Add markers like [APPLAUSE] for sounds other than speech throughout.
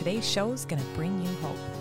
today's show is going to bring you hope.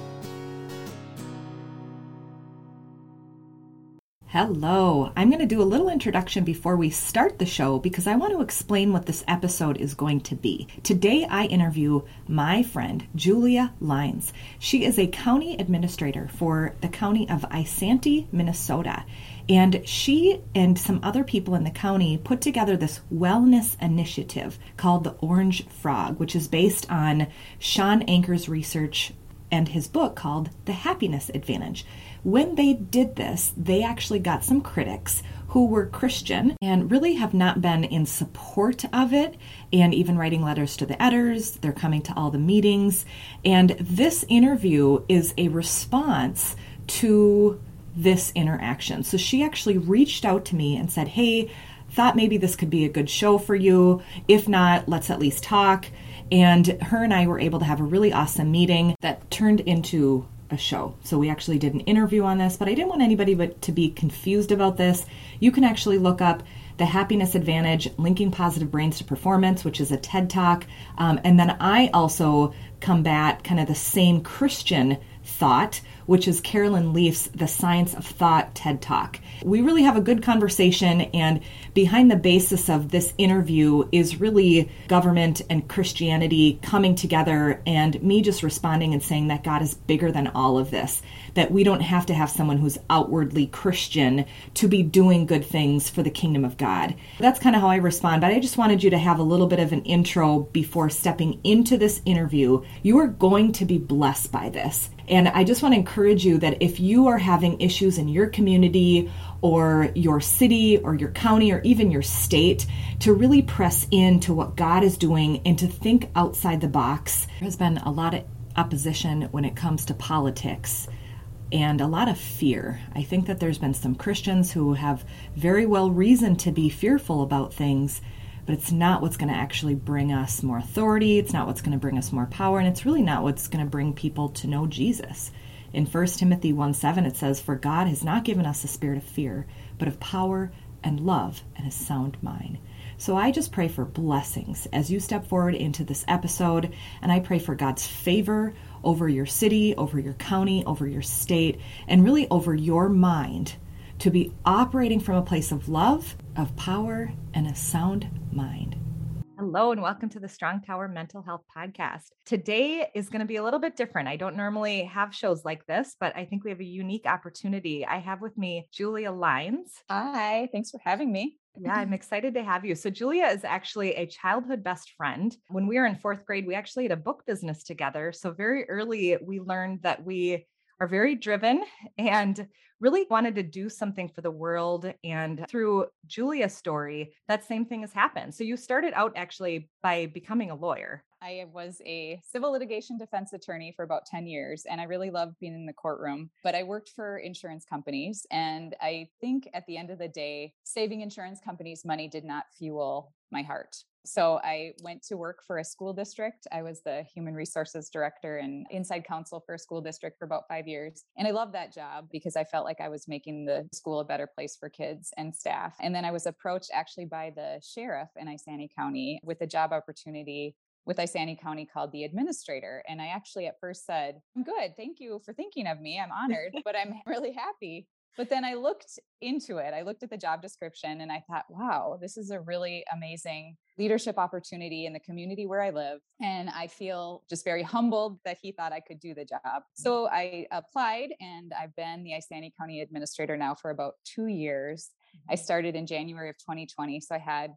Hello. I'm going to do a little introduction before we start the show because I want to explain what this episode is going to be. Today, I interview my friend, Julia Lines. She is a county administrator for the county of Isanti, Minnesota. And she and some other people in the county put together this wellness initiative called the Orange Frog, which is based on Shawn Anchor's research and his book called The Happiness Advantage. When they did this, they actually got some critics who were Christian and really have not been in support of it and even writing letters to the editors. They're coming to all the meetings. And this interview is a response to this interaction. So she actually reached out to me and said, Hey, thought maybe this could be a good show for you. If not, let's at least talk. And her and I were able to have a really awesome meeting that turned into a show. So we actually did an interview on this, but I didn't want anybody but to be confused about this. You can actually look up the Happiness Advantage, Linking Positive Brains to Performance, which is a TED Talk. Um, and then I also combat kind of the same Christian thought which is Caroline Leaf's The Science of Thought TED Talk. We really have a good conversation, and behind the basis of this interview is really government and Christianity coming together, and me just responding and saying that God is bigger than all of this, that we don't have to have someone who's outwardly Christian to be doing good things for the kingdom of God. That's kind of how I respond, but I just wanted you to have a little bit of an intro before stepping into this interview. You are going to be blessed by this. And I just want to encourage you that if you are having issues in your community or your city or your county or even your state, to really press into what God is doing and to think outside the box. There has been a lot of opposition when it comes to politics and a lot of fear. I think that there's been some Christians who have very well reason to be fearful about things but it's not what's going to actually bring us more authority. It's not what's going to bring us more power, and it's really not what's going to bring people to know Jesus. In 1 Timothy 1 7, it says, For God has not given us a spirit of fear, but of power and love and a sound mind. So I just pray for blessings as you step forward into this episode, and I pray for God's favor over your city, over your county, over your state, and really over your mind to be operating from a place of love, of power, and a sound mind. Hello, and welcome to the Strong Tower Mental Health Podcast. Today is going to be a little bit different. I don't normally have shows like this, but I think we have a unique opportunity. I have with me Julia Lines. Hi, thanks for having me. Yeah, I'm excited to have you. So, Julia is actually a childhood best friend. When we were in fourth grade, we actually had a book business together. So, very early, we learned that we are very driven and really wanted to do something for the world. And through Julia's story, that same thing has happened. So you started out actually by becoming a lawyer. I was a civil litigation defense attorney for about 10 years, and I really loved being in the courtroom. But I worked for insurance companies. And I think at the end of the day, saving insurance companies money did not fuel my heart. So I went to work for a school district. I was the human resources director and inside counsel for a school district for about five years. And I loved that job because I felt like I was making the school a better place for kids and staff. And then I was approached actually by the sheriff in Isanti County with a job opportunity with Isanti County called the administrator. And I actually at first said, I'm good. Thank you for thinking of me. I'm honored, [LAUGHS] but I'm really happy. But then I looked into it. I looked at the job description and I thought, wow, this is a really amazing leadership opportunity in the community where I live. And I feel just very humbled that he thought I could do the job. Mm. So I applied and I've been the Isanti County Administrator now for about two years. I mm-hmm. started in January of 2020. So I had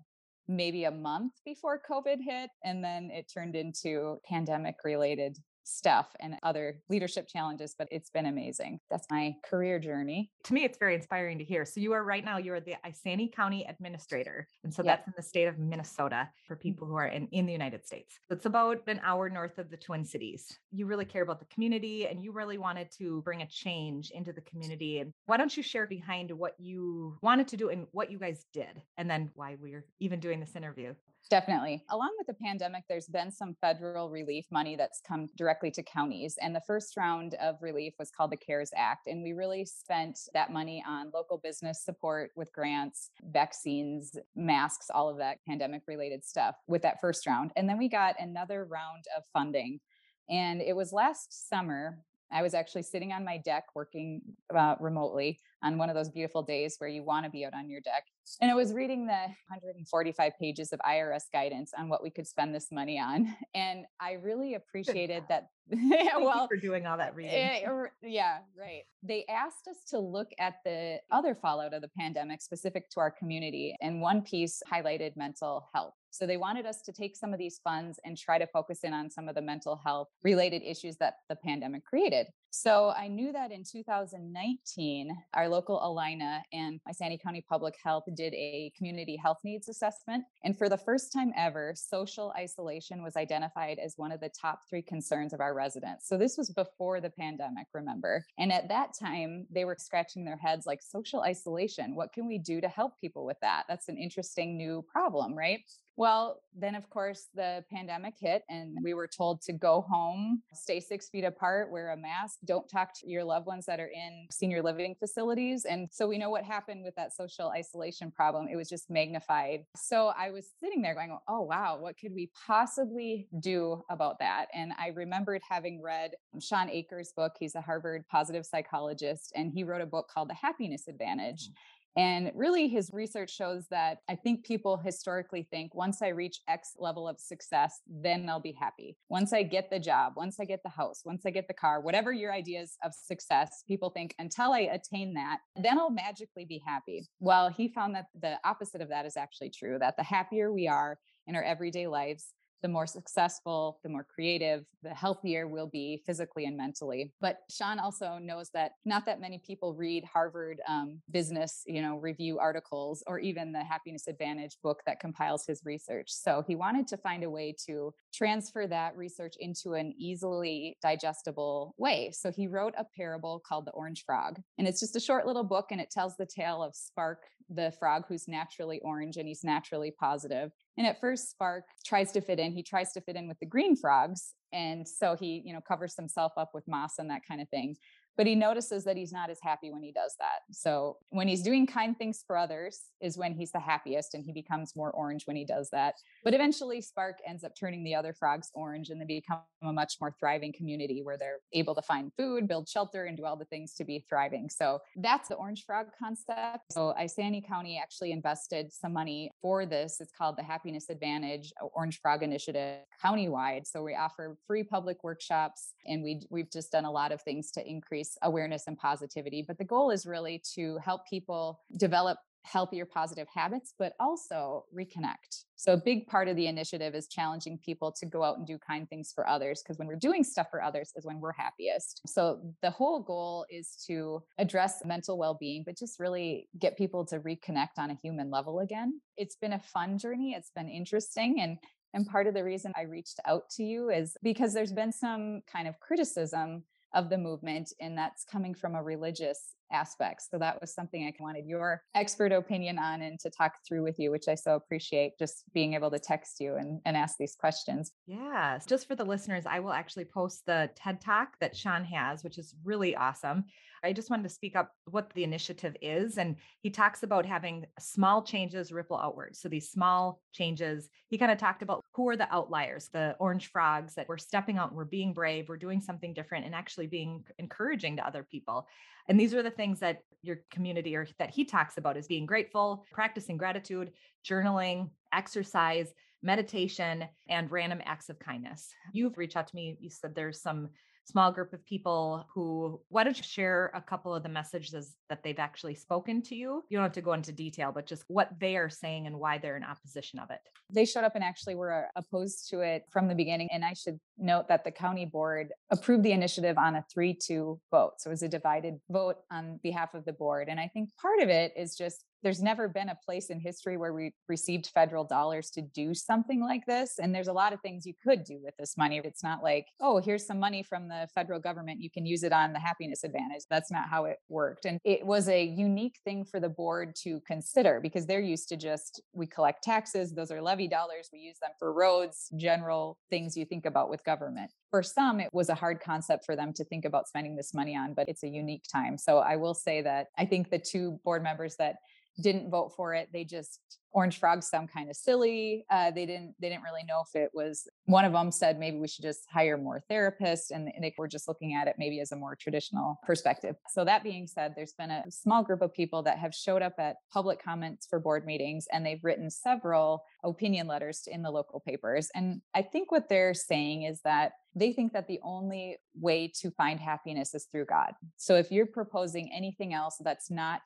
maybe a month before COVID hit, and then it turned into pandemic related stuff and other leadership challenges, but it's been amazing. That's my career journey. To me, it's very inspiring to hear. So you are right now, you're the Isanti County Administrator. And so yep. that's in the state of Minnesota for mm. people who are in, in the United States. It's about an hour north of the Twin Cities. You really care about the community and you really wanted to bring a change into the community. And why don't you share behind what you wanted to do and what you guys did, and then why we're even doing this interview? Definitely. Along with the pandemic, there's been some federal relief money that's come directly to counties. And the first round of relief was called the CARES Act. And we really spent that money on local business support with grants, vaccines, masks, all of that pandemic related stuff with that first round. And then we got another round of funding. And it was last summer I was actually sitting on my deck working uh, remotely on one of those beautiful days where you want to be out on your deck. And I was reading the 145 pages of IRS guidance on what we could spend this money on. [LAUGHS] And I really appreciated that. [LAUGHS] well, for doing all that reading. It, eh, yeah, right. They asked us to look at the other fallout of the pandemic specific to our community. And one piece highlighted mental health. So they wanted us to take some of these funds and try to focus in on some of the mental health related issues that the pandemic created. So I knew that in 2019, our local Allina and my Isanti County Public Health did a community health needs assessment. And for the first time ever, social isolation was identified as one of the top three concerns of our residents. So this was before the pandemic, remember? And at that time, they were scratching their heads like social isolation. What can we do to help people with that? That's an interesting new problem, right? Well, then of course the pandemic hit and we were told to go home, stay six feet apart, wear a mask, don't talk to your loved ones that are in senior living facilities. And so we know what happened with that social isolation problem. It was just magnified. So I was sitting there going, oh, wow, what could we possibly do about that? And I remembered having read Shawn Achor's book. He's a Harvard positive psychologist, and he wrote a book called The Happiness Advantage. Mm-hmm. And really, his research shows that I think people historically think once I reach X level of success, then I'll be happy. Once I get the job, once I get the house, once I get the car, whatever your ideas of success, people think until I attain that, then I'll magically be happy. Well, he found that the opposite of that is actually true, that the happier we are in our everyday lives, the more successful, the more creative, the healthier we'll be physically and mentally. But Shawn also knows that not that many people read Harvard um, business, you know, review articles or even the Happiness Advantage book that compiles his research. So he wanted to find a way to transfer that research into an easily digestible way. So he wrote a parable called The Orange Frog. And it's just a short little book and it tells the tale of Spark, the frog who's naturally orange and he's naturally positive. And at first, Spark tries to fit in. He tries to fit in with the green frogs. And so he, you know, covers himself up with moss and that kind of thing but he notices that he's not as happy when he does that. So when he's doing kind things for others is when he's the happiest and he becomes more orange when he does that. But eventually Spark ends up turning the other frogs orange and they become a much more thriving community where they're able to find food, build shelter and do all the things to be thriving. So that's the orange frog concept. So Isanti County actually invested some money for this. It's called the Happiness Advantage uh, Orange Frog Initiative countywide. So we offer free public workshops and we we've just done a lot of things to increase increase awareness and positivity. But the goal is really to help people develop healthier positive habits, but also reconnect. So, a big part of the initiative is challenging people to go out and do kind things for others because when we're doing stuff for others is when we're happiest. So, the whole goal is to address mental well being, but just really get people to reconnect on a human level again. It's been a fun journey, it's been interesting. And and part of the reason I reached out to you is because there's been some kind of criticism of the movement, and that's coming from a religious aspect. So that was something I wanted your expert opinion on and to talk through with you, which I so appreciate just being able to text you and, and ask these questions. Yeah. Just for the listeners, I will actually post the TED Talk that Shawn has, which is really awesome. I just wanted to speak up what the initiative is. And he talks about having small changes ripple outwards. So these small changes, he kind of talked about who are the outliers, the orange frogs that we're stepping out, we're being brave, we're doing something different and actually being encouraging to other people. And these are the things that your community or that he talks about is being grateful, practicing gratitude, journaling, exercise, meditation, and random acts of kindness. You've reached out to me. You said there's some small group of people who, why don't you share a couple of the messages that they've actually spoken to you? You don't have to go into detail, but just what they are saying and why they're in opposition of it. They showed up and actually were uh, opposed to it from the beginning. And I should note that the county board approved the initiative on a 3 2 vote. So it was a divided vote on behalf of the board. And I think part of it is just there's never been a place in history where we received federal dollars to do something like this. And there's a lot of things you could do with this money. It's not like, oh, here's some money from the federal government. You can use it on the happiness advantage. That's not how it worked. And it was a unique thing for the board to consider because they're used to just, we collect taxes, those are levy dollars, we use them for roads, general things you think about with government. For some, it was a hard concept for them to think about spending this money on, but it's a unique time. So I will say that I think the two board members that didn't vote for it. They just orange frogs sound kind of silly. Uh, they didn't they didn't really know if it was. One of them said maybe we should just hire more therapists, and they were just looking at it maybe as a more traditional perspective. So that being said, there's been a small group of people that have showed up at public comments for board meetings, and they've written several opinion letters in the local papers. And I think what they're saying is that they think that the only way to find happiness is through God. So if you're proposing anything else that's not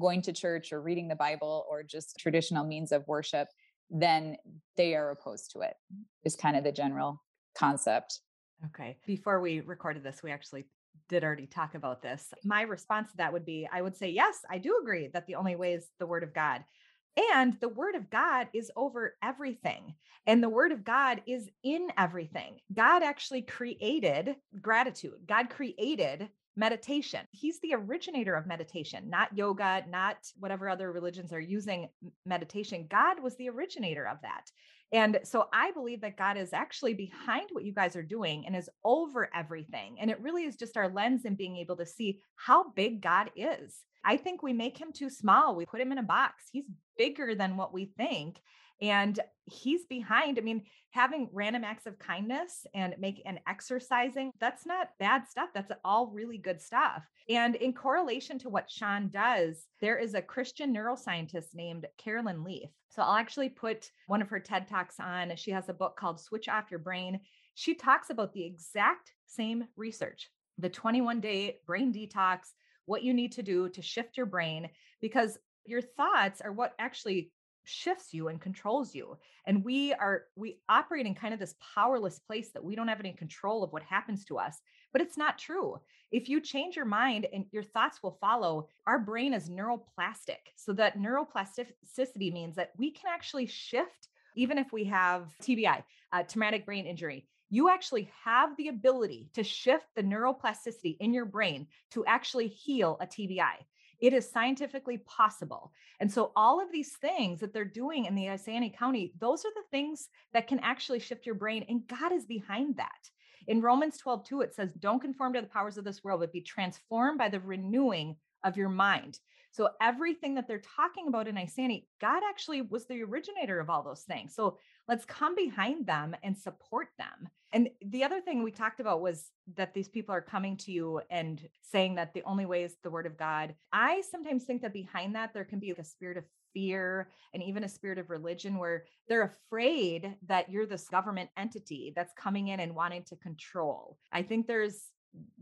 going to church or reading the Bible or just traditional means of worship, then they are opposed to it, is kind of the general concept. Okay. Before we recorded this, we actually did already talk about this. My response to that would be I would say, yes, I do agree that the only way is the word of God. And the word of God is over everything. And the word of God is in everything. God actually created gratitude. God created meditation. He's the originator of meditation, not yoga, not whatever other religions are using meditation. God was the originator of that. And so I believe that God is actually behind what you guys are doing and is over everything. And it really is just our lens in being able to see how big God is. I think we make him too small. We put him in a box. He's bigger than what we think and he's behind. I mean having random acts of kindness and make and exercising that's not bad stuff that's all really good stuff. And in correlation to what Shawn does there is a christian neuroscientist named Caroline Leaf. So i'll actually put one of her ted talks on she has a book called switch off your brain. She talks about the exact same research the 21 day brain detox what you need to do to shift your brain because your thoughts are what actually shifts you and controls you and we are we operate in kind of this powerless place that we don't have any control of what happens to us but it's not true if you change your mind and your thoughts will follow our brain is neuroplastic so that neuroplasticity means that we can actually shift even if we have tbi uh, traumatic brain injury you actually have the ability to shift the neuroplasticity in your brain to actually heal a TBI. It is scientifically possible. And so, all of these things that they're doing in the Isanti County, those are the things that can actually shift your brain. And God is behind that. In Romans 12, 2, it says, Don't conform to the powers of this world, but be transformed by the renewing of your mind. So everything that they're talking about in Isanti, God actually was the originator of all those things. So let's come behind them and support them. And the other thing we talked about was that these people are coming to you and saying that the only way is the word of God. I sometimes think that behind that there can be a spirit of fear and even a spirit of religion where they're afraid that you're this government entity that's coming in and wanting to control. I think there's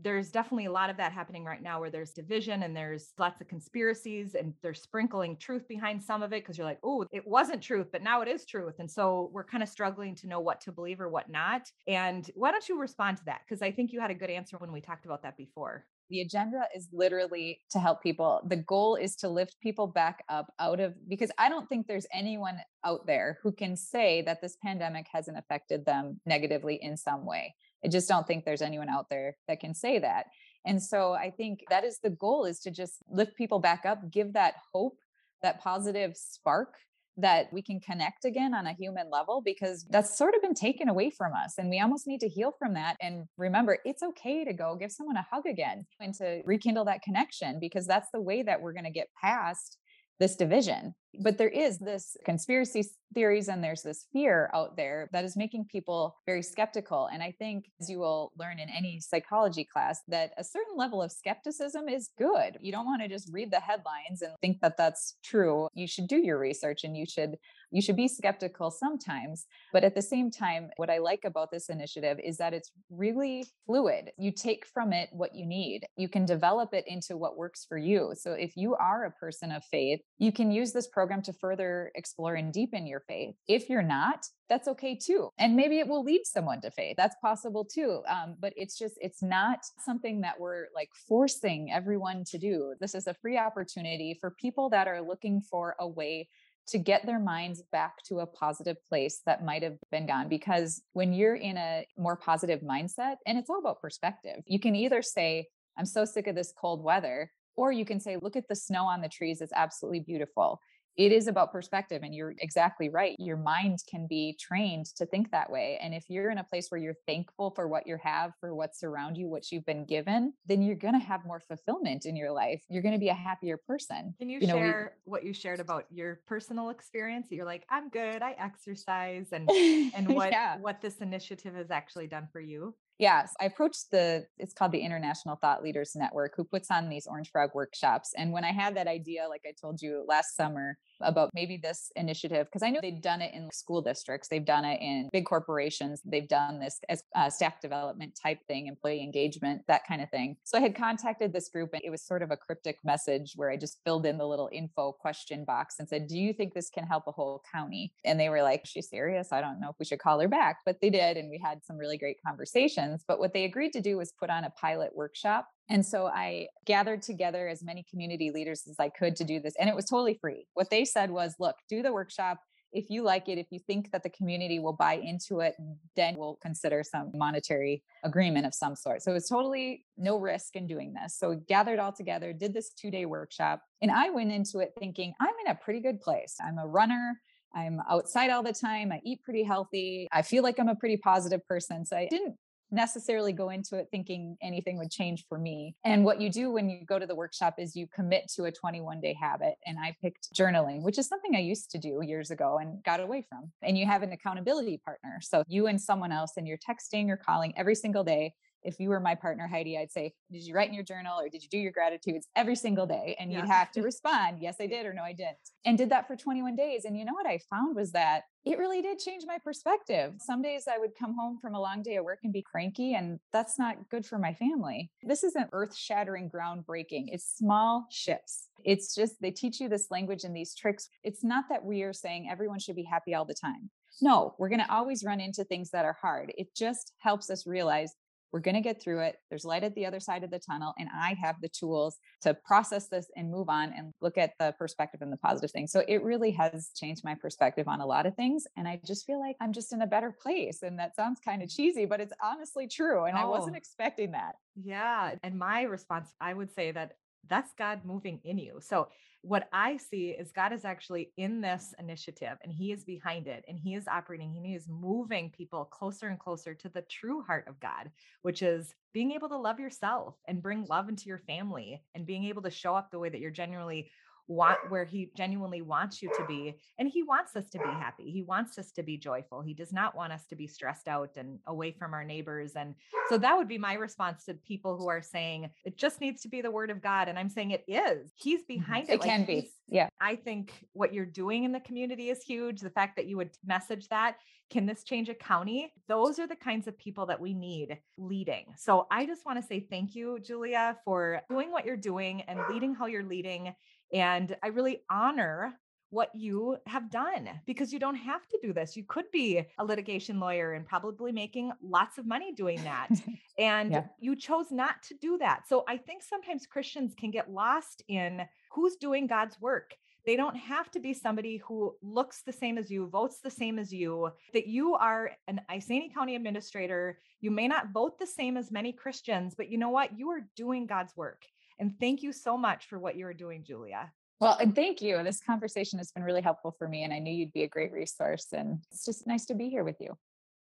there's definitely a lot of that happening right now where there's division and there's lots of conspiracies and they're sprinkling truth behind some of it because you're like, oh, it wasn't truth, but now it is truth. And so we're kind of struggling to know what to believe or what not. And why don't you respond to that? Because I think you had a good answer when we talked about that before. The agenda is literally to help people. The goal is to lift people back up out of, because I don't think there's anyone out there who can say that this pandemic hasn't affected them negatively in some way. I just don't think there's anyone out there that can say that. And so I think that is the goal is to just lift people back up, give that hope, that positive spark that we can connect again on a human level because that's sort of been taken away from us. And we almost need to heal from that. And remember, it's okay to go give someone a hug again and to rekindle that connection because that's the way that we're going to get past this division But there is this conspiracy theories and there's this fear out there that is making people very skeptical. And I think, as you will learn in any psychology class, that a certain level of skepticism is good. You don't want to just read the headlines and think that that's true. You should do your research and you should you should be skeptical sometimes. But at the same time, what I like about this initiative is that it's really fluid. You take from it what you need, you can develop it into what works for you. So if you are a person of faith, you can use this program to further explore and deepen your faith. If you're not, that's okay too. And maybe it will lead someone to faith. That's possible too. Um, but it's just, it's not something that we're like forcing everyone to do. This is a free opportunity for people that are looking for a way to get their minds back to a positive place that might have been gone. Because when you're in a more positive mindset, and it's all about perspective, you can either say, I'm so sick of this cold weather, or you can say, look at the snow on the trees. It's absolutely beautiful it is about perspective and you're exactly right your mind can be trained to think that way and if you're in a place where you're thankful for what you have for what's around you what you've been given then you're going to have more fulfillment in your life you're going to be a happier person can you, you share know, we, what you shared about your personal experience you're like i'm good i exercise and and [LAUGHS] what yeah. what this initiative has actually done for you Yes, I approached the, it's called the International Thought Leaders Network, who puts on these Orange Frog workshops. And when I had that idea, like I told you last summer, about maybe this initiative, because I know they've done it in school districts, they've done it in big corporations, they've done this as a staff development type thing, employee engagement, that kind of thing. So I had contacted this group, and it was sort of a cryptic message where I just filled in the little info question box and said, Do you think this can help a whole county? And they were like, She's serious. I don't know if we should call her back. But they did. And we had some really great conversations. But what they agreed to do was put on a pilot workshop. And so I gathered together as many community leaders as I could to do this. And it was totally free. What they said was look, do the workshop. If you like it, if you think that the community will buy into it, then we'll consider some monetary agreement of some sort. So it's totally no risk in doing this. So we gathered all together, did this two day workshop. And I went into it thinking, I'm in a pretty good place. I'm a runner. I'm outside all the time. I eat pretty healthy. I feel like I'm a pretty positive person. So I didn't necessarily go into it thinking anything would change for me. And what you do when you go to the workshop is you commit to a 21 day habit. And I picked journaling, which is something I used to do years ago and got away from. And you have an accountability partner. So you and someone else, and you're texting or calling every single day if you were my partner heidi i'd say did you write in your journal or did you do your gratitudes? every single day and yeah. you'd have to [LAUGHS] respond yes i did or no i didn't and did that for 21 days and you know what i found was that it really did change my perspective. Some days i would come home from a long day of work and be cranky and that's not good for my family. This isn't earth shattering groundbreaking it's small shifts. It's just they teach you this language and these tricks. It's not that we are saying everyone should be happy all the time. No, we're going to always run into things that are hard. It just helps us realize we're going to get through it. There's light at the other side of the tunnel, and I have the tools to process this and move on and look at the perspective and the positive things. So it really has changed my perspective on a lot of things. And I just feel like I'm just in a better place. And that sounds kind of cheesy, but it's honestly true. And oh. I wasn't expecting that. Yeah. And my response, I would say that that's God moving in you. So what I see is God is actually in this initiative and he is behind it and he is operating and he is moving people closer and closer to the true heart of God, which is being able to love yourself and bring love into your family and being able to show up the way that you're genuinely want where he genuinely wants you to be and he wants us to be happy. He wants us to be joyful. He does not want us to be stressed out and away from our neighbors and so that would be my response to people who are saying it just needs to be the word of god and i'm saying it is. He's mm-hmm. behind it it like can be. yeah. I think what you're doing in the community is huge. The fact that you would message that can this change a county? Those are the kinds of people that we need leading. So i just want to say thank you julia for doing what you're doing and leading how you're leading and I really honor what you have done because you don't have to do this. You could be a litigation lawyer and probably making lots of money doing that. [LAUGHS] And yeah. you chose not to do that. So I think sometimes Christians can get lost in who's doing God's work. They don't have to be somebody who looks the same as you, votes the same as you, that you are an Isanti County administrator. You may not vote the same as many Christians, but you know what? You are doing God's work. And thank you so much for what you are doing, Julia. Well, and thank you. This conversation has been really helpful for me, and I knew you'd be a great resource. And it's just nice to be here with you.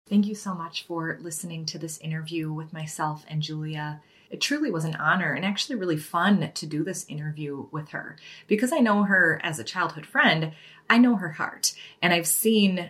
Thank you so much for listening to this interview with myself and Julia. It truly was an honor and actually really fun to do this interview with her because I know her as a childhood friend. I know her heart and I've seen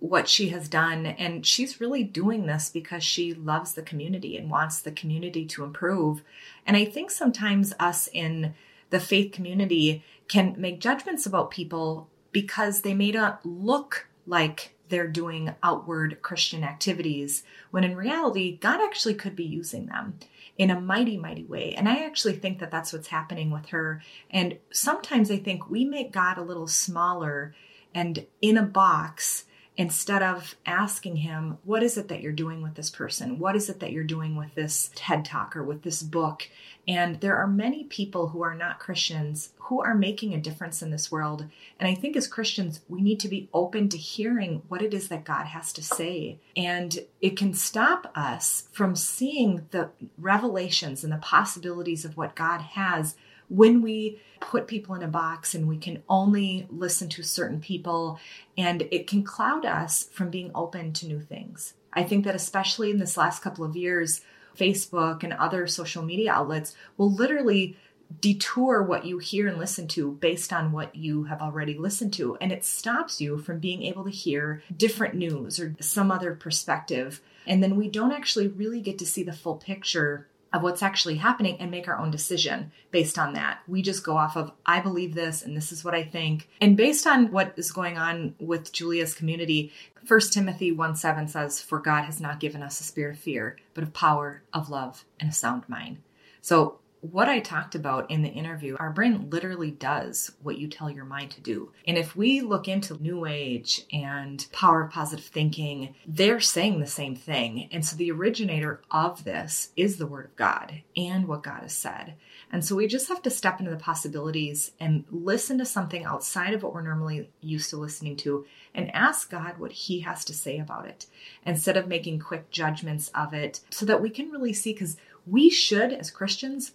what she has done. And she's really doing this because she loves the community and wants the community to improve. And I think sometimes us in the faith community can make judgments about people because they may not look like they're doing outward Christian activities, when in reality, God actually could be using them in a mighty, mighty way. And I actually think that that's what's happening with her. And sometimes I think we make God a little smaller and in a box instead of asking him, What is it that you're doing with this person? What is it that you're doing with this TED Talk or with this book? And there are many people who are not Christians who are making a difference in this world. And I think as Christians, we need to be open to hearing what it is that God has to say. And it can stop us from seeing the revelations and the possibilities of what God has when we put people in a box and we can only listen to certain people, and it can cloud us from being open to new things. I think that especially in this last couple of years, Facebook and other social media outlets will literally detour what you hear and listen to based on what you have already listened to. And it stops you from being able to hear different news or some other perspective. And then we don't actually really get to see the full picture of what's actually happening and make our own decision based on that. We just go off of, I believe this and this is what I think. And based on what is going on with Julia's community, 1 Timothy 1 7 says, For God has not given us a spirit of fear, but of power, of love, and a sound mind. So what I talked about in the interview, our brain literally does what you tell your mind to do. And if we look into New Age and power of positive thinking, they're saying the same thing. And so the originator of this is the Word of God and what God has said. And so we just have to step into the possibilities and listen to something outside of what we're normally used to listening to and ask God what He has to say about it instead of making quick judgments of it so that we can really see because we should, as Christians,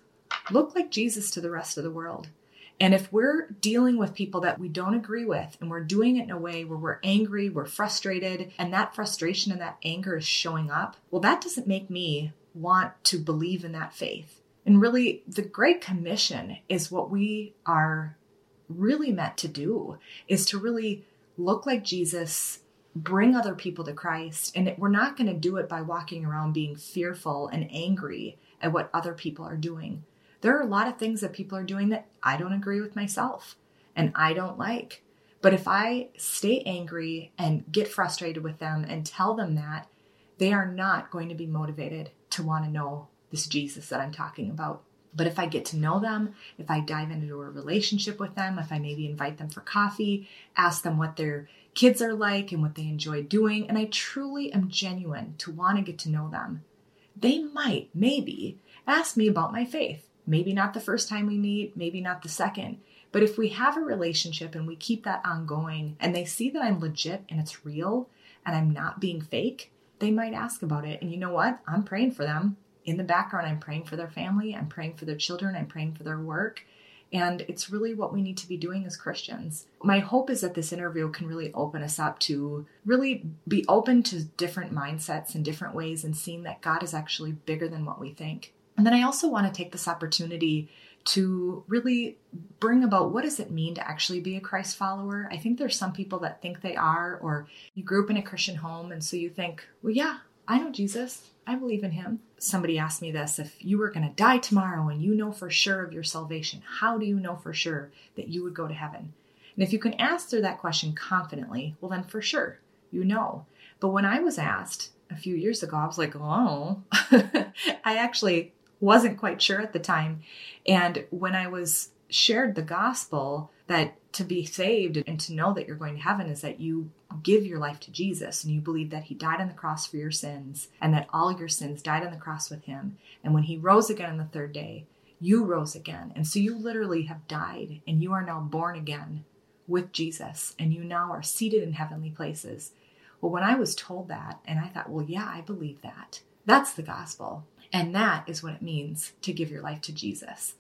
look like Jesus to the rest of the world. And if we're dealing with people that we don't agree with and we're doing it in a way where we're angry, we're frustrated, and that frustration and that anger is showing up, well, that doesn't make me want to believe in that faith. And really, the Great Commission is what we are really meant to do is to really look like Jesus, bring other people to Christ. And we're not going to do it by walking around being fearful and angry at what other people are doing there are a lot of things that people are doing that I don't agree with myself and I don't like. But if I stay angry and get frustrated with them and tell them that, they are not going to be motivated to want to know this Jesus that I'm talking about. But if I get to know them, if I dive into a relationship with them, if I maybe invite them for coffee, ask them what their kids are like and what they enjoy doing, and I truly am genuine to want to get to know them, they might, maybe, ask me about my faith. Maybe not the first time we meet, maybe not the second. But if we have a relationship and we keep that ongoing and they see that I'm legit and it's real and I'm not being fake, they might ask about it. And you know what? I'm praying for them. In the background, I'm praying for their family, I'm praying for their children, I'm praying for their work. And it's really what we need to be doing as Christians. My hope is that this interview can really open us up to really be open to different mindsets and different ways and seeing that God is actually bigger than what we think. And then I also want to take this opportunity to really bring about what does it mean to actually be a Christ follower. I think there's some people that think they are, or you grew up in a Christian home, and so you think, well, yeah, I know Jesus. I believe in him. Somebody asked me this if you were going to die tomorrow and you know for sure of your salvation, how do you know for sure that you would go to heaven? And if you can answer that question confidently, well, then for sure, you know. But when I was asked a few years ago, I was like, oh, [LAUGHS] I actually wasn't quite sure at the time. And when I was shared the gospel that to be saved and to know that you're going to heaven is that you give your life to Jesus and you believe that he died on the cross for your sins and that all your sins died on the cross with him. And when he rose again on the third day, you rose again. And so you literally have died and you are now born again with Jesus and you now are seated in heavenly places. Well, when I was told that, and I thought, well, yeah, I believe that. That's the gospel. And that is what it means to give your life to Jesus.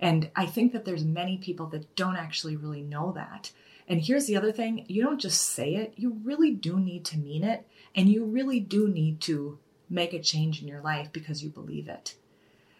And I think that there's many people that don't actually really know that. And here's the other thing you don't just say it, you really do need to mean it. And you really do need to make a change in your life because you believe it.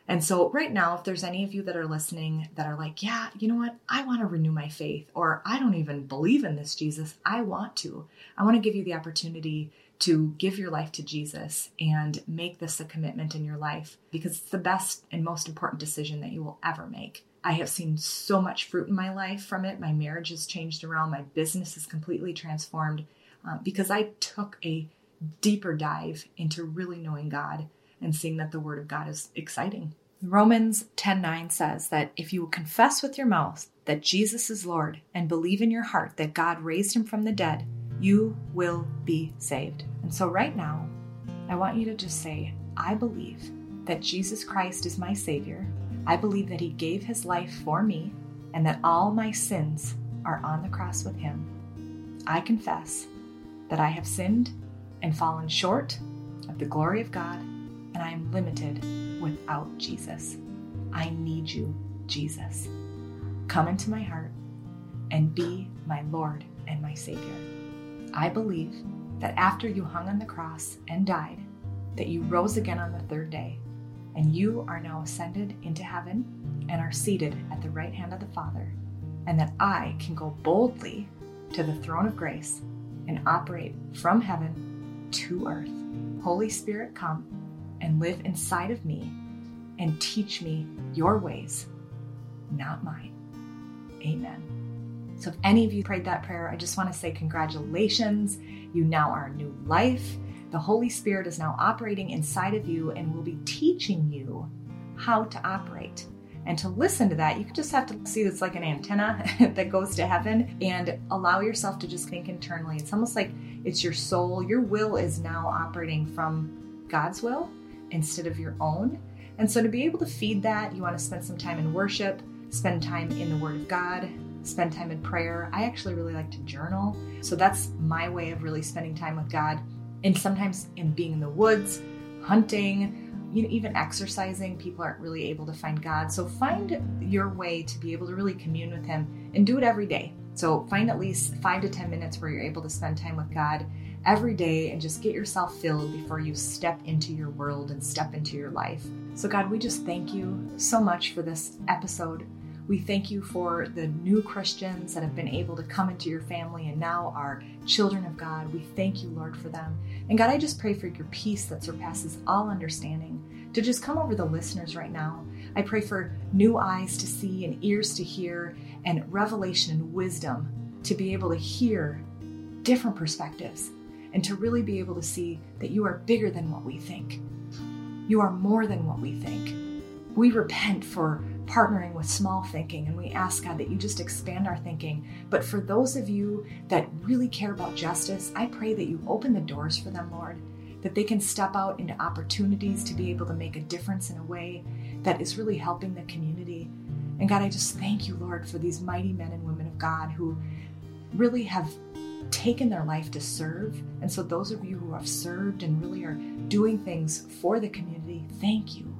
And so, right now, if there's any of you that are listening that are like, yeah, you know what? I want to renew my faith, or I don't even believe in this Jesus. I want to. I want to give you the opportunity to give your life to Jesus and make this a commitment in your life because it's the best and most important decision that you will ever make. I have seen so much fruit in my life from it. My marriage has changed around, my business is completely transformed uh, because I took a deeper dive into really knowing God and seeing that the Word of God is exciting. Romans 10:9 says that if you will confess with your mouth that Jesus is Lord and believe in your heart that God raised him from the dead, you will be saved. And so, right now, I want you to just say, I believe that Jesus Christ is my Savior. I believe that He gave His life for me and that all my sins are on the cross with Him. I confess that I have sinned and fallen short of the glory of God, and I am limited without Jesus. I need you, Jesus. Come into my heart and be my Lord and my Savior. I believe that after you hung on the cross and died, that you rose again on the third day, and you are now ascended into heaven and are seated at the right hand of the Father, and that I can go boldly to the throne of grace and operate from heaven to earth. Holy Spirit, come and live inside of me and teach me your ways, not mine. Amen. So, if any of you prayed that prayer, I just want to say congratulations. You now are a new life. The Holy Spirit is now operating inside of you and will be teaching you how to operate. And to listen to that, you just have to see it's like an antenna [LAUGHS] that goes to heaven and allow yourself to just think internally. It's almost like it's your soul. Your will is now operating from God's will instead of your own. And so to be able to feed that, you want to spend some time in worship, spend time in the Word of God, spend time in prayer. I actually really like to journal. So that's my way of really spending time with God. And sometimes in being in the woods, hunting, you know, even exercising, people aren't really able to find God. So find your way to be able to really commune with Him and do it every day. So find at least five to 10 minutes where you're able to spend time with God every day and just get yourself filled before you step into your world and step into your life. So, God, we just thank you so much for this episode. We thank you for the new Christians that have been able to come into your family and now are children of God. We thank you, Lord, for them. And God, I just pray for your peace that surpasses all understanding to just come over the listeners right now. I pray for new eyes to see and ears to hear and revelation and wisdom to be able to hear different perspectives and to really be able to see that you are bigger than what we think. You are more than what we think. We repent for partnering with small thinking. And we ask, God, that you just expand our thinking. But for those of you that really care about justice, I pray that you open the doors for them, Lord, that they can step out into opportunities to be able to make a difference in a way that is really helping the community. And God, I just thank you, Lord, for these mighty men and women of God who really have taken their life to serve. And so, those of you who have served and really are doing things for the community, thank you.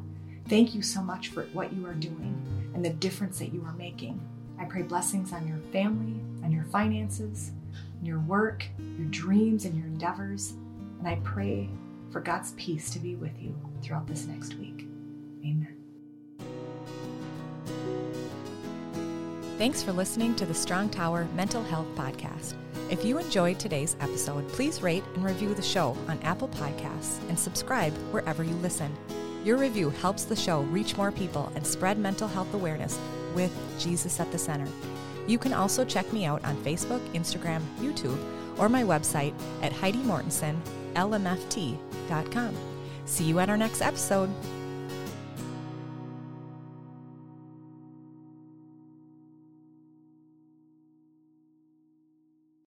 Thank you so much for what you are doing and the difference that you are making. I pray blessings on your family, on your finances, on your work, your dreams, and your endeavors. And I pray for God's peace to be with you throughout this next week. Amen. Thanks for listening to the Strong Tower Mental Health Podcast. If you enjoyed today's episode, please rate and review the show on Apple Podcasts and subscribe wherever you listen. Your review helps the show reach more people and spread mental health awareness with Jesus at the center. You can also check me out on Facebook, Instagram, YouTube, or my website at HeidiMortensonLMFT.com. See you at our next episode.